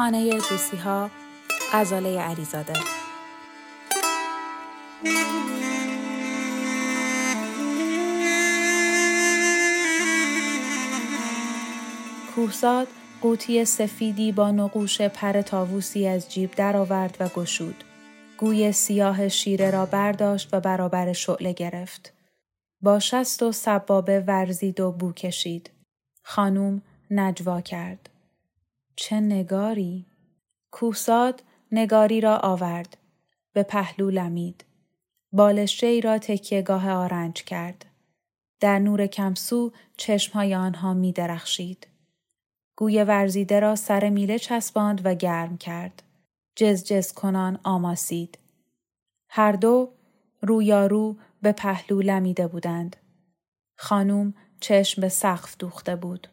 خانه دوسی ها غزاله علیزاده کوهزاد قوطی سفیدی با نقوش پر تاووسی از جیب درآورد و گشود. گوی سیاه شیره را برداشت و برابر شعله گرفت. با شست و سبابه ورزید و بو کشید. خانوم نجوا کرد. چه نگاری؟ کوساد نگاری را آورد. به پهلو لمید. بالشچه را تکیهگاه آرنج کرد. در نور کمسو چشمهای آنها می درخشید. گوی ورزیده را سر میله چسباند و گرم کرد. جز جز کنان آماسید. هر دو رویارو به پهلو لمیده بودند. خانوم چشم به سقف دوخته بود.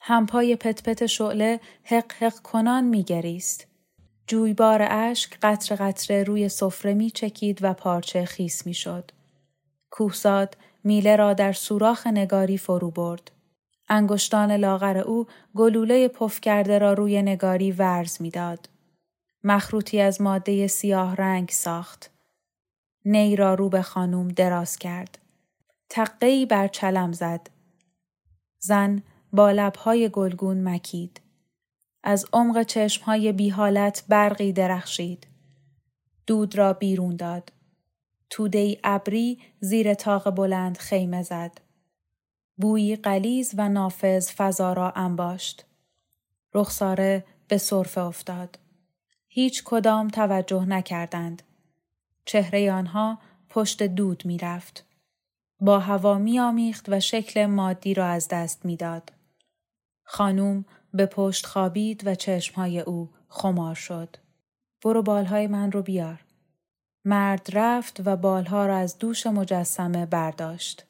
همپای پت پت شعله حق حق کنان میگریست. جویبار اشک قطر قطره روی سفره می چکید و پارچه خیس می شد. کوهزاد میله را در سوراخ نگاری فرو برد. انگشتان لاغر او گلوله پف کرده را روی نگاری ورز می‌داد. مخروطی از ماده سیاه رنگ ساخت. نی را رو به خانوم دراز کرد. تقهی بر چلم زد. زن با لبهای گلگون مکید. از عمق چشمهای بیحالت برقی درخشید. دود را بیرون داد. توده ابری زیر تاق بلند خیمه زد. بویی قلیز و نافذ فضا را انباشت. رخساره به صرفه افتاد. هیچ کدام توجه نکردند. چهره آنها پشت دود می رفت. با هوا می آمیخت و شکل مادی را از دست می‌داد. خانوم به پشت خوابید و چشمهای او خمار شد. برو بالهای من رو بیار. مرد رفت و بالها را از دوش مجسمه برداشت.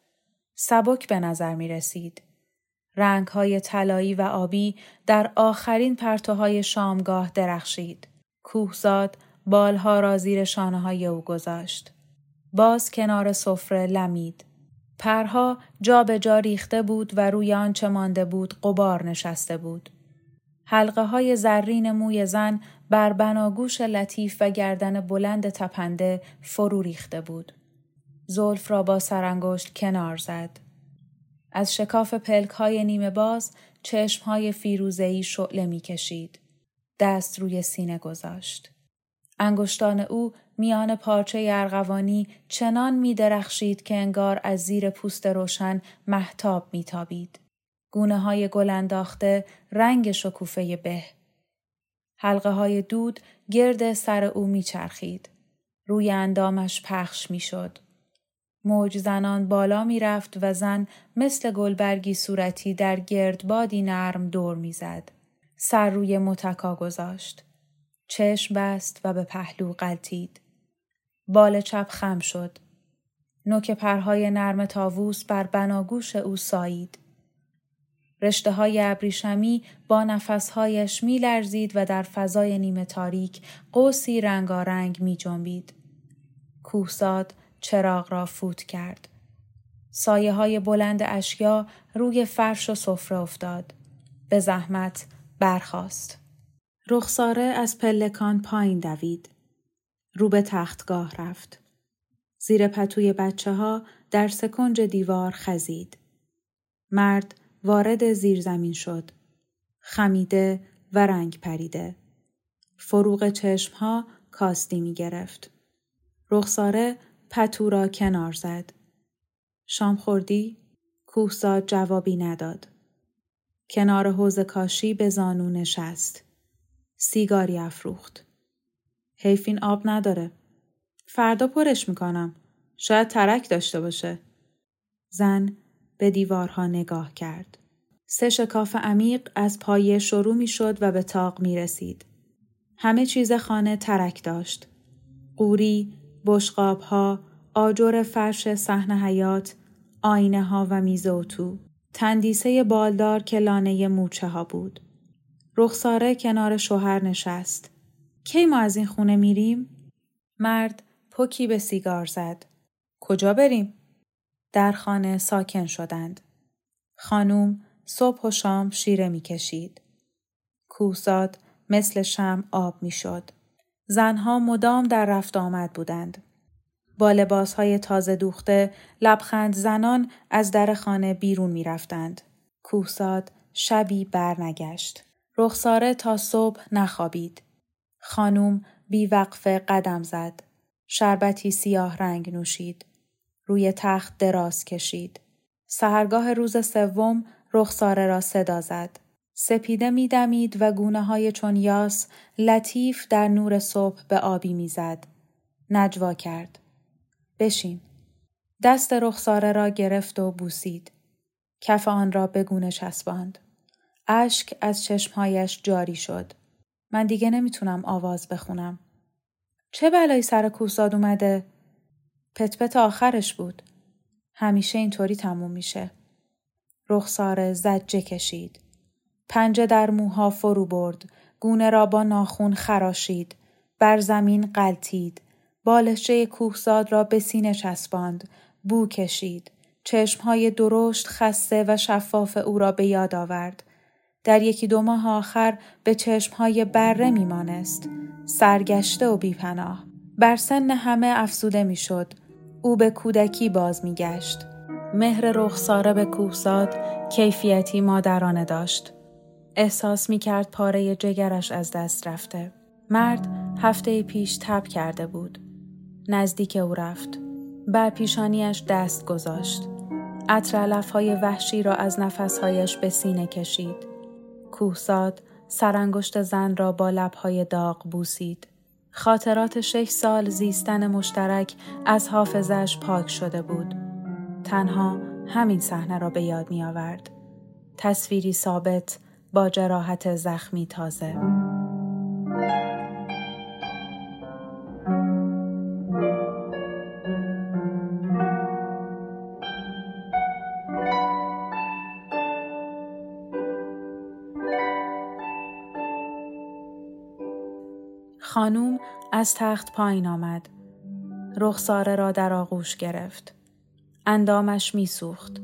سبک به نظر می رسید. رنگ های طلایی و آبی در آخرین پرتوهای شامگاه درخشید. کوهزاد بالها را زیر شانه های او گذاشت. باز کنار سفره لمید. پرها جا به جا ریخته بود و روی آنچه مانده بود قبار نشسته بود. حلقه های زرین موی زن بر بناگوش لطیف و گردن بلند تپنده فرو ریخته بود. زلف را با سرانگشت کنار زد. از شکاف پلک های نیمه باز چشم های فیروزهی شعله می کشید. دست روی سینه گذاشت. انگشتان او میان پارچه ارغوانی چنان می درخشید که انگار از زیر پوست روشن محتاب می تابید. گونه های گل انداخته رنگ شکوفه به. حلقه های دود گرد سر او می چرخید. روی اندامش پخش می شد. موج زنان بالا می رفت و زن مثل گلبرگی صورتی در گردبادی نرم دور می‌زد. سر روی متکا گذاشت. چشم بست و به پهلو قلتید. بال چپ خم شد. نوک پرهای نرم تاووس بر بناگوش او سایید. رشته های ابریشمی با نفسهایش می لرزید و در فضای نیمه تاریک قوسی رنگارنگ می جنبید. کوهزاد چراغ را فوت کرد. سایه های بلند اشیا روی فرش و سفره افتاد. به زحمت برخاست. رخساره از پلکان پایین دوید. رو به تختگاه رفت. زیر پتوی بچه ها در سکنج دیوار خزید. مرد وارد زیرزمین شد. خمیده و رنگ پریده. فروغ چشم ها کاستی می گرفت. رخساره پتو را کنار زد. شام خوردی؟ کوهزاد جوابی نداد. کنار حوز کاشی به زانو نشست. سیگاری افروخت. حیف این آب نداره. فردا پرش می‌کنم. شاید ترک داشته باشه. زن به دیوارها نگاه کرد. سه شکاف عمیق از پایه شروع می شد و به تاق می رسید. همه چیز خانه ترک داشت. قوری، بشقاب ها، آجر فرش صحن حیات، آینه ها و میز اتو. تندیسه بالدار که لانه موچه ها بود. رخساره کنار شوهر نشست. کی ما از این خونه میریم؟ مرد پوکی به سیگار زد. کجا بریم؟ در خانه ساکن شدند. خانوم صبح و شام شیره می‌کشید. کوساد مثل شم آب می‌شد. زنها مدام در رفت آمد بودند. با لباسهای تازه دوخته لبخند زنان از در خانه بیرون می رفتند. کوهساد شبی برنگشت. رخساره تا صبح نخوابید. خانوم بیوقفه قدم زد. شربتی سیاه رنگ نوشید. روی تخت دراز کشید. سهرگاه روز سوم رخساره را صدا زد. سپیده میدمید و گونه های چون یاس لطیف در نور صبح به آبی می‌زد. نجوا کرد. بشین. دست رخساره را گرفت و بوسید. کف آن را به گونه چسباند. اشک از چشمهایش جاری شد. من دیگه نمی‌تونم آواز بخونم. چه بلایی سر کوساد اومده؟ پت آخرش بود. همیشه اینطوری تموم میشه. رخساره زجه کشید. پنجه در موها فرو برد. گونه را با ناخون خراشید. بر زمین قلتید. بالشچه کوهزاد را به سینه چسباند. بو کشید. چشمهای درشت خسته و شفاف او را به یاد آورد. در یکی دو ماه آخر به چشمهای بره میمانست. سرگشته و بیپناه. بر سن همه افسوده می‌شد. او به کودکی باز میگشت. مهر رخساره به کوهزاد کیفیتی مادرانه داشت. احساس می کرد پاره جگرش از دست رفته. مرد هفته پیش تب کرده بود. نزدیک او رفت. بر پیشانیش دست گذاشت. عطر های وحشی را از نفسهایش به سینه کشید. کوهزاد سرانگشت زن را با لبهای داغ بوسید. خاطرات شش سال زیستن مشترک از حافظش پاک شده بود. تنها همین صحنه را به یاد می آورد. تصویری ثابت با جراحت زخمی تازه. خانوم از تخت پایین آمد. رخساره را در آغوش گرفت. اندامش میسوخت.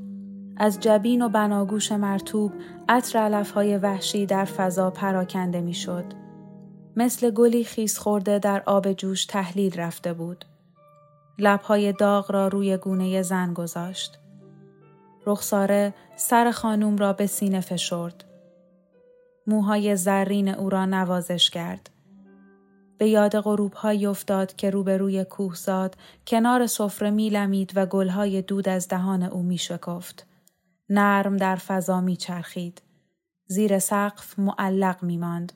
از جبین و بناگوش مرتوب عطر علفهای وحشی در فضا پراکنده می‌شد. مثل گلی خیس خورده در آب جوش تحلیل رفته بود. لبهای داغ را روی گونه زن گذاشت. رخساره سر خانوم را به سینه فشرد. موهای زرین او را نوازش کرد. به یاد غروب های افتاد که روبروی کوهزاد کنار سفره میلمید و گلهای دود از دهان او میشکفت. نرم در فضا میچرخید. زیر سقف معلق میماند.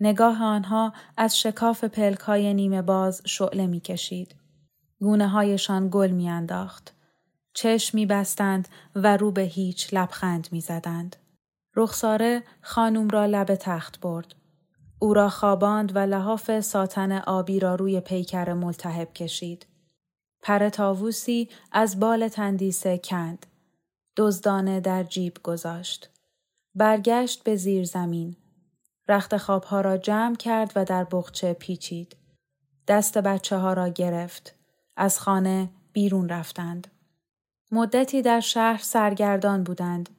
نگاه آنها از شکاف پلک های نیمه باز شعله می‌کشید. گونه هایشان گل میانداخت. چشم میبستند و رو به هیچ لبخند می‌زدند. رخساره خانوم را لب تخت برد. او را خواباند و لحاف ساتن آبی را روی پیکر ملتهب کشید. پر تاووسی از بال تندیسه کند. دزدانه در جیب گذاشت. برگشت به زیر زمین. رخت خوابها را جمع کرد و در بخچه پیچید. دست بچه ها را گرفت. از خانه بیرون رفتند. مدتی در شهر سرگردان بودند.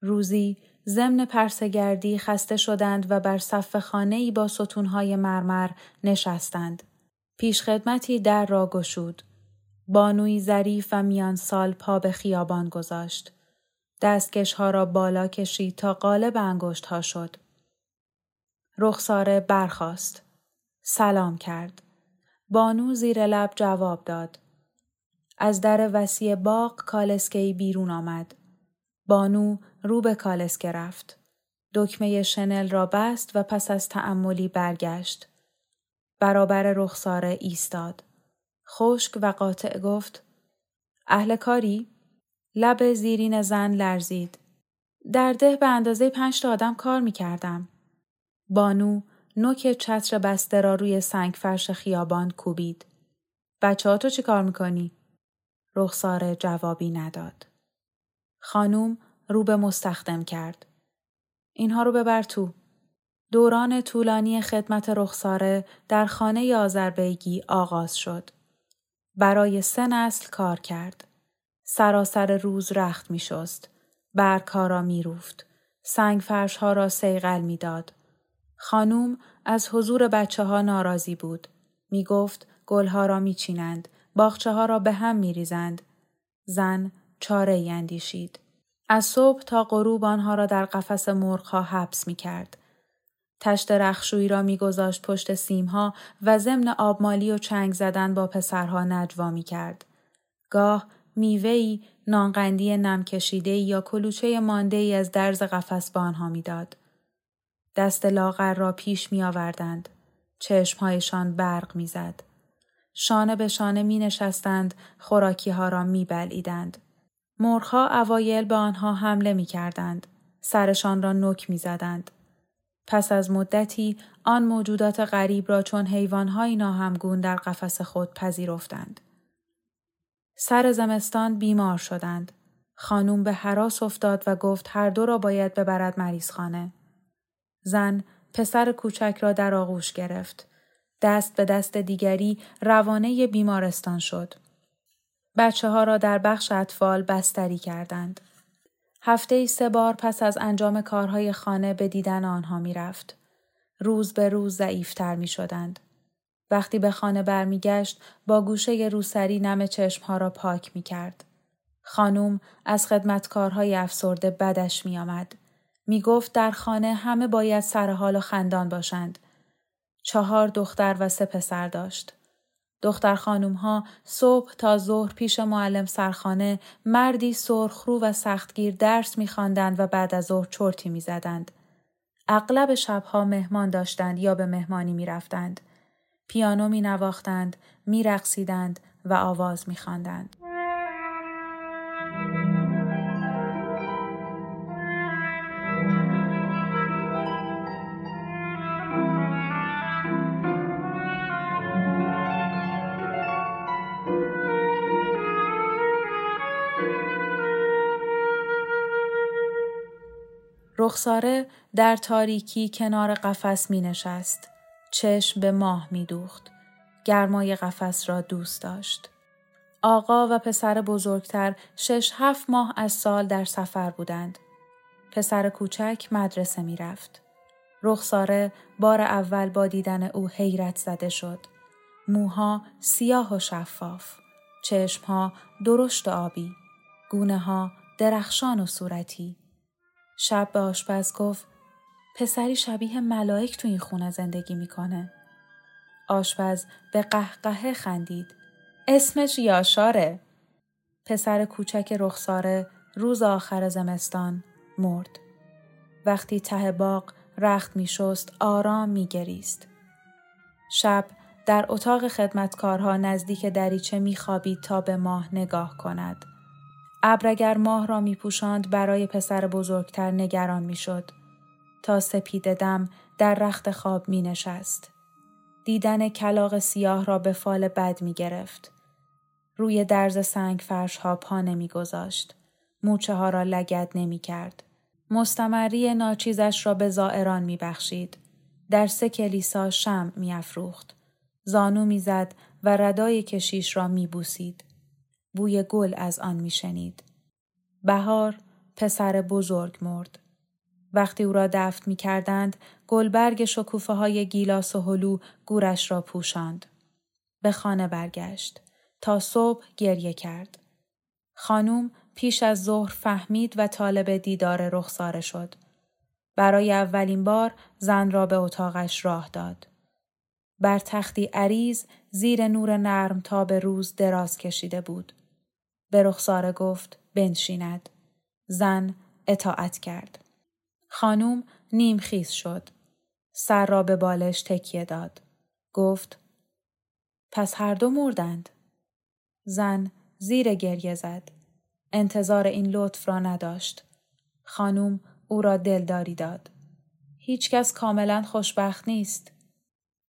روزی ضمن پرسگردی خسته شدند و بر صف خانه با ستونهای مرمر نشستند. پیشخدمتی در را گشود. بانوی ظریف و میان سال پا به خیابان گذاشت. دستکش ها را بالا کشید تا قالب انگشت ها شد. رخساره برخاست. سلام کرد. بانو زیر لب جواب داد. از در وسیع باغ کالسکی بیرون آمد. بانو رو به کالسکه رفت. دکمه شنل را بست و پس از تأملی برگشت. برابر رخساره ایستاد. خشک و قاطع گفت اهل کاری؟ لب زیرین زن لرزید. در ده به اندازه پنج تا آدم کار می کردم. بانو نوک چتر بسته را روی سنگ فرش خیابان کوبید. بچه ها تو چی کار می‌کنی؟ رخساره جوابی نداد. خانوم رو به مستخدم کرد. اینها رو ببر تو. دوران طولانی خدمت رخساره در خانه آذربیگی آغاز شد. برای سه نسل کار کرد. سراسر روز رخت می شست. برگها را می روفت. سنگ فرش ها را سیغل می داد. خانوم از حضور بچه ها ناراضی بود. می گفت گلها را می چینند. باخچه ها را به هم می ریزند. زن چاره اندیشید. از صبح تا غروب آنها را در قفس مرغها حبس می کرد. تشت رخشویی را میگذاشت پشت سیمها و ضمن آبمالی و چنگ زدن با پسرها نجوا می کرد. گاه میوهی، نانقندی نم کشیده یا کلوچه مانده ای از درز قفس به آنها می‌داد. دست لاغر را پیش می آوردند. چشمهایشان برق می‌زد. شانه به شانه می نشستند، خوراکی ها را می بلعیدند. مرخا اوایل به آنها حمله می کردند. سرشان را نک می زدند. پس از مدتی آن موجودات غریب را چون حیوانهایی ناهمگون در قفس خود پذیرفتند. سر زمستان بیمار شدند. خانوم به حراس افتاد و گفت هر دو را باید ببرد مریض خانه. زن پسر کوچک را در آغوش گرفت. دست به دست دیگری روانه بیمارستان شد. بچه ها را در بخش اطفال بستری کردند. هفته ای سه بار پس از انجام کارهای خانه به دیدن آنها می رفت. روز به روز ضعیفتر می شدند. وقتی به خانه برمیگشت با گوشه روسری نم چشمها را پاک می کرد. خانوم از خدمتکارهای افسرده بدش می آمد. می گفت در خانه همه باید سرحال و خندان باشند. چهار دختر و سه پسر داشت. دختر خانوم ها صبح تا ظهر پیش معلم سرخانه مردی سرخرو و سختگیر درس میخواندند و بعد از ظهر چرتی می‌زدند. اغلب شبها مهمان داشتند یا به مهمانی می‌رفتند. پیانو می نواختند، می رقصیدند و آواز می خواندند. رخساره در تاریکی کنار قفس می نشست. چشم به ماه می دوخت. گرمای قفس را دوست داشت. آقا و پسر بزرگتر شش هفت ماه از سال در سفر بودند. پسر کوچک مدرسه می رفت. رخساره بار اول با دیدن او حیرت زده شد. موها سیاه و شفاف. چشمها درشت و آبی. گونه ها درخشان و صورتی. شب به آشپز گفت پسری شبیه ملائک تو این خونه زندگی می‌کنه. آشپز به قهقهه خندید. اسمش یاشاره. پسر کوچک رخساره روز آخر زمستان مرد. وقتی ته باغ رخت می شست آرام می گریست. شب در اتاق خدمتکارها نزدیک دریچه می خوابید تا به ماه نگاه کند. ابر اگر ماه را می پوشاند برای پسر بزرگتر نگران می شد. تا سپید دم در رخت خواب می نشست. دیدن کلاق سیاه را به فال بد می گرفت. روی درز سنگ فرش ها پا نمی گذاشت. موچه ها را لگد نمی کرد. مستمری ناچیزش را به زائران می بخشید. در سه کلیسا شم می افروخت. زانو می زد و ردای کشیش را می بوسید. بوی گل از آن می شنید. بهار پسر بزرگ مرد. وقتی او را دفت می کردند، گلبرگ شکوفه های گیلاس و هلو گورش را پوشاند. به خانه برگشت. تا صبح گریه کرد. خانوم پیش از ظهر فهمید و طالب دیدار رخساره شد. برای اولین بار زن را به اتاقش راه داد. بر تختی عریض زیر نور نرم تا به روز دراز کشیده بود. به رخساره گفت بنشیند. زن اطاعت کرد. خانوم نیم خیز شد. سر را به بالش تکیه داد. گفت پس هر دو مردند. زن زیر گریه زد. انتظار این لطف را نداشت. خانوم او را دلداری داد. هیچکس کاملا خوشبخت نیست.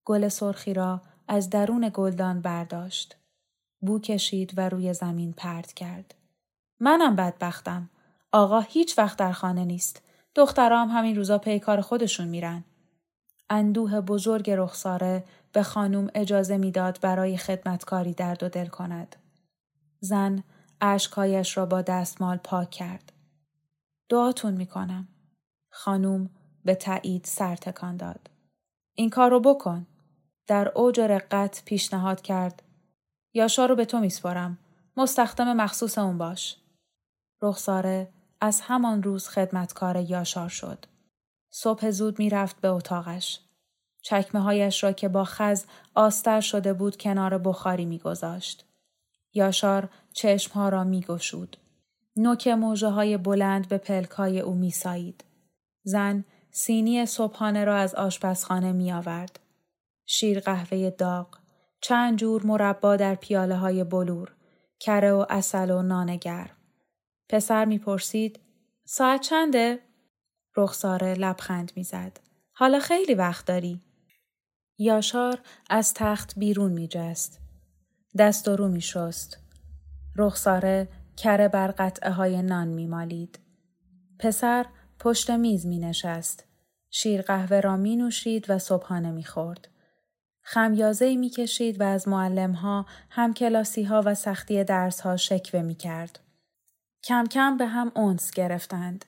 گل سرخی را از درون گلدان برداشت. بو کشید و روی زمین پرت کرد. منم بدبختم. آقا هیچ وقت در خانه نیست. دخترام همین روزا پی کار خودشون میرن. اندوه بزرگ رخساره به خانوم اجازه می‌داد برای خدمتکاری درد و دل کند. زن اشکهایش را با دستمال پاک کرد. دعاتون می‌کنم. خانوم به تایید سر تکان داد. این کار رو بکن. در اوج رقت پیشنهاد کرد. یاشا رو به تو میسپارم. مستخدم مخصوص اون باش. رخساره از همان روز خدمتکار یاشار شد. صبح زود می‌رفت به اتاقش. چکمه هایش را که با خز آستر شده بود کنار بخاری میگذاشت. یاشار چشمها را میگشود. نوک موجه های بلند به پلک های او میسایید. زن سینی صبحانه را از آشپزخانه می آورد. شیر قهوه داغ، چند جور مربا در پیاله های بلور، کره و اصل و نان گرم. پسر می‌پرسید ساعت چنده؟ رخساره لبخند می‌زد. حالا خیلی وقت داری. یاشار از تخت بیرون می جست. دست و رو می شست. رخساره کره بر قطعه های نان می مالید. پسر پشت میز می نشست. شیر قهوه را می نوشید و صبحانه می خورد. خمیازه می کشید و از معلم ها، هم کلاسی ها و سختی درس ها شکوه می کرد. کم کم به هم اونس گرفتند.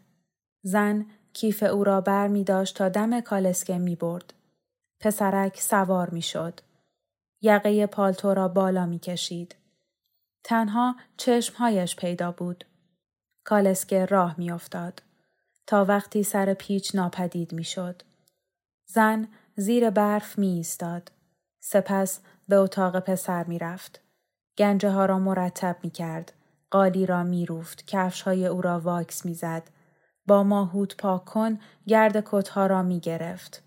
زن کیف او را بر می داشت تا دم کالسکه می برد. پسرک سوار می شد. یقه پالتو را بالا می کشید. تنها چشمهایش پیدا بود. کالسکه راه می افتاد. تا وقتی سر پیچ ناپدید می شد. زن زیر برف می ایستاد. سپس به اتاق پسر می رفت. گنجه ها را مرتب می کرد. قالی را می روفت. کفش های او را واکس می زد. با ماهوت پاک کن گرد کتها را می گرفت.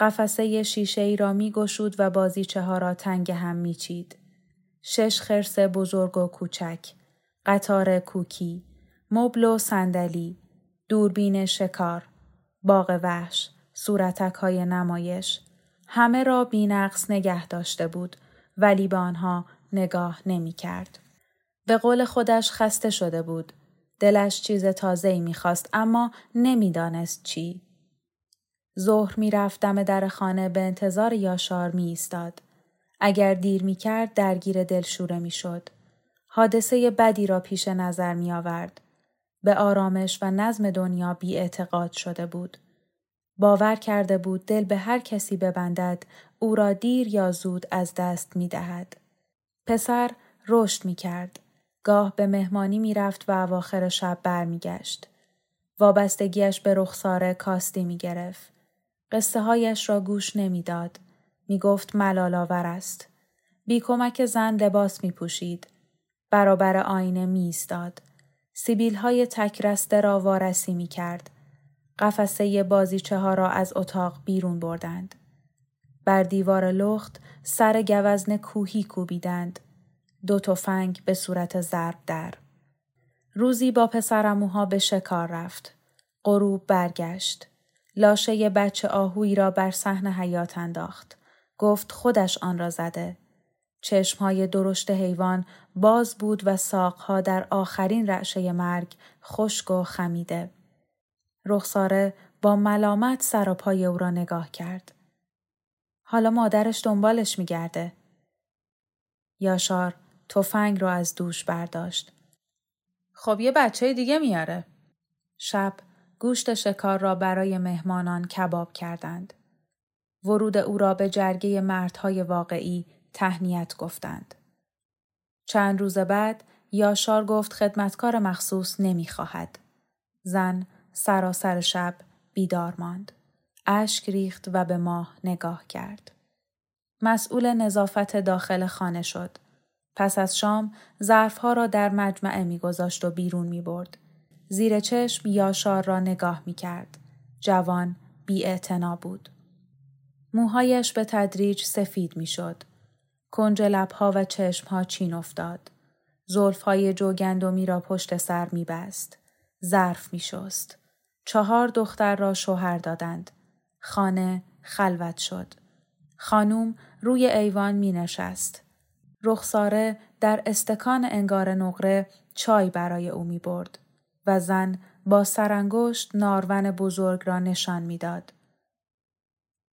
قفسه شیشه ای را می گشود و بازیچه ها را تنگ هم می چید. شش خرس بزرگ و کوچک، قطار کوکی، مبل و صندلی، دوربین شکار، باغ وحش، صورتک های نمایش، همه را بینقص نگه داشته بود ولی به آنها نگاه نمی کرد. به قول خودش خسته شده بود. دلش چیز تازه ای می‌خواست اما نمی‌دانست چی. ظهر می‌رفت دم در خانه به انتظار یاشار می ایستاد. اگر دیر می کرد درگیر دلشوره می شد. حادثه بدی را پیش نظر می آورد. به آرامش و نظم دنیا بی اعتقاد شده بود. باور کرده بود دل به هر کسی ببندد او را دیر یا زود از دست می دهد. پسر رشد می کرد. گاه به مهمانی می رفت و اواخر شب برمیگشت. وابستگیش به رخساره کاستی می گرفت. قصه هایش را گوش نمی‌داد. می گفت ملالاور است. بی کمک زن لباس می پوشید. برابر آینه می ایستاد. سیبیل های تکرسته را وارسی می کرد. قفسه بازیچه ها را از اتاق بیرون بردند. بر دیوار لخت سر گوزن کوهی کوبیدند. دو تفنگ به صورت ضرب در. روزی با پسرموها به شکار رفت. غروب برگشت. لاشه بچه آهویی را بر صحن حیات انداخت. گفت خودش آن را زده. چشمهای درشت حیوان باز بود و ساقها در آخرین رعشه مرگ خشک و خمیده. رخساره با ملامت سراپای او را نگاه کرد. حالا مادرش دنبالش میگرده. یاشار تفنگ را از دوش برداشت. خب یه بچه دیگه میاره. شب گوشت شکار را برای مهمانان کباب کردند. ورود او را به جرگه مردهای واقعی تهنیت گفتند. چند روز بعد یاشار گفت خدمتکار مخصوص نمی‌خواهد. زن سراسر شب بیدار ماند. اشک ریخت و به ماه نگاه کرد. مسئول نظافت داخل خانه شد. پس از شام ظرفها را در مجمعه میگذاشت و بیرون می برد. زیر چشم یاشار را نگاه می کرد. جوان بی بود. موهایش به تدریج سفید می شد. کنج لبها و چشمها چین افتاد. زلفهای جوگندمی را پشت سر می بست. ظرف می شست. چهار دختر را شوهر دادند. خانه خلوت شد. خانوم روی ایوان می نشست. رخساره در استکان انگار نقره چای برای او می برد و زن با سرانگشت نارون بزرگ را نشان می‌داد.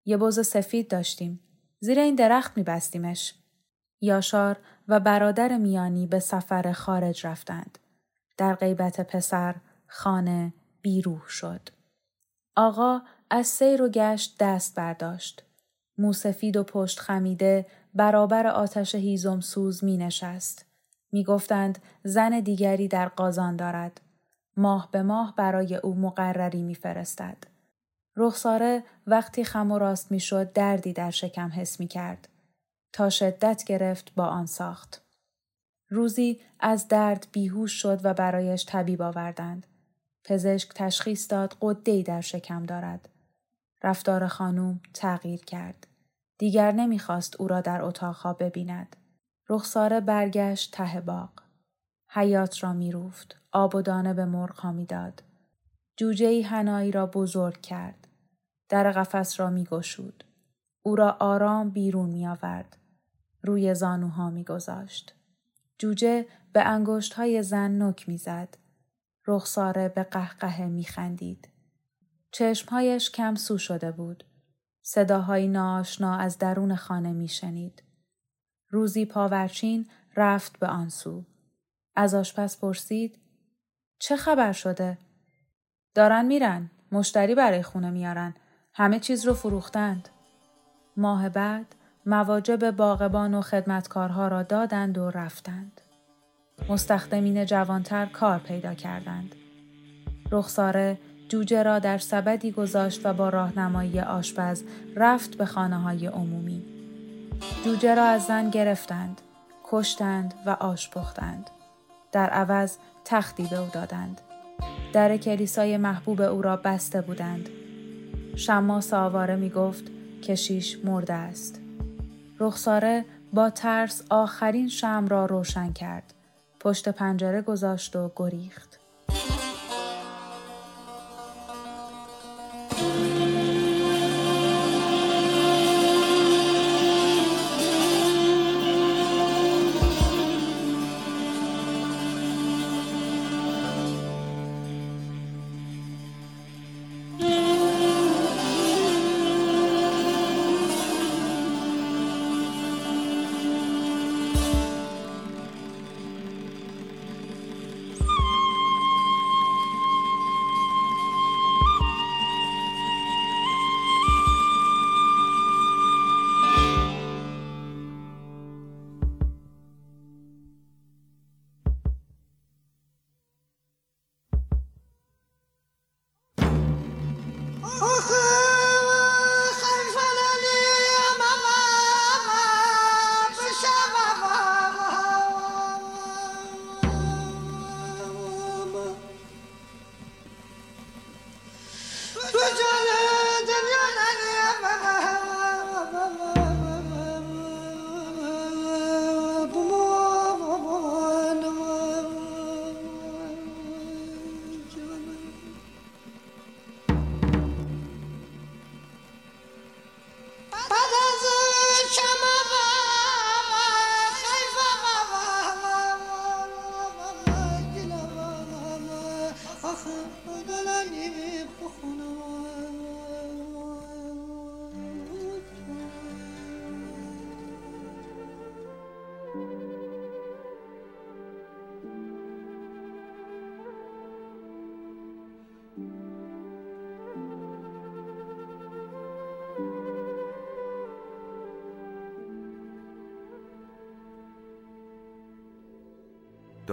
یه بز سفید داشتیم. زیر این درخت می بستیمش. یاشار و برادر میانی به سفر خارج رفتند. در غیبت پسر خانه بیروح شد. آقا از سیر و گشت دست برداشت. موسفید و پشت خمیده برابر آتش هیزم سوز می نشست. می گفتند زن دیگری در قازان دارد. ماه به ماه برای او مقرری می فرستد. رخساره وقتی خم و راست می شد دردی در شکم حس می کرد. تا شدت گرفت با آن ساخت. روزی از درد بیهوش شد و برایش طبیب آوردند. پزشک تشخیص داد قدهی در شکم دارد. رفتار خانوم تغییر کرد. دیگر نمی‌خواست او را در اتاقها ببیند. رخساره برگشت ته باغ. حیات را میروفت. آب و دانه به مرغها می‌داد. جوجه ای هنایی را بزرگ کرد. در قفس را میگشود. او را آرام بیرون می آورد. روی زانوها میگذاشت. جوجه به انگشت های زن نک می‌زد. رخساره به قهقه میخندید. چشمهایش کم سو شده بود. صداهای ناآشنا از درون خانه میشنید. روزی پاورچین رفت به آن سو. از آشپز پرسید چه خبر شده؟ دارن میرن. مشتری برای خونه میارن. همه چیز رو فروختند. ماه بعد مواجب باغبان و خدمتکارها را دادند و رفتند. مستخدمین جوانتر کار پیدا کردند. رخساره جوجه را در سبدی گذاشت و با راهنمایی آشپز رفت به خانه های عمومی. جوجه را از زن گرفتند، کشتند و آش پختند. در عوض تختی به او دادند. در کلیسای محبوب او را بسته بودند. شماس آواره می گفت کشیش مرده است. رخساره با ترس آخرین شم را روشن کرد. پشت پنجره گذاشت و گریخت.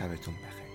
شبتون بخیر.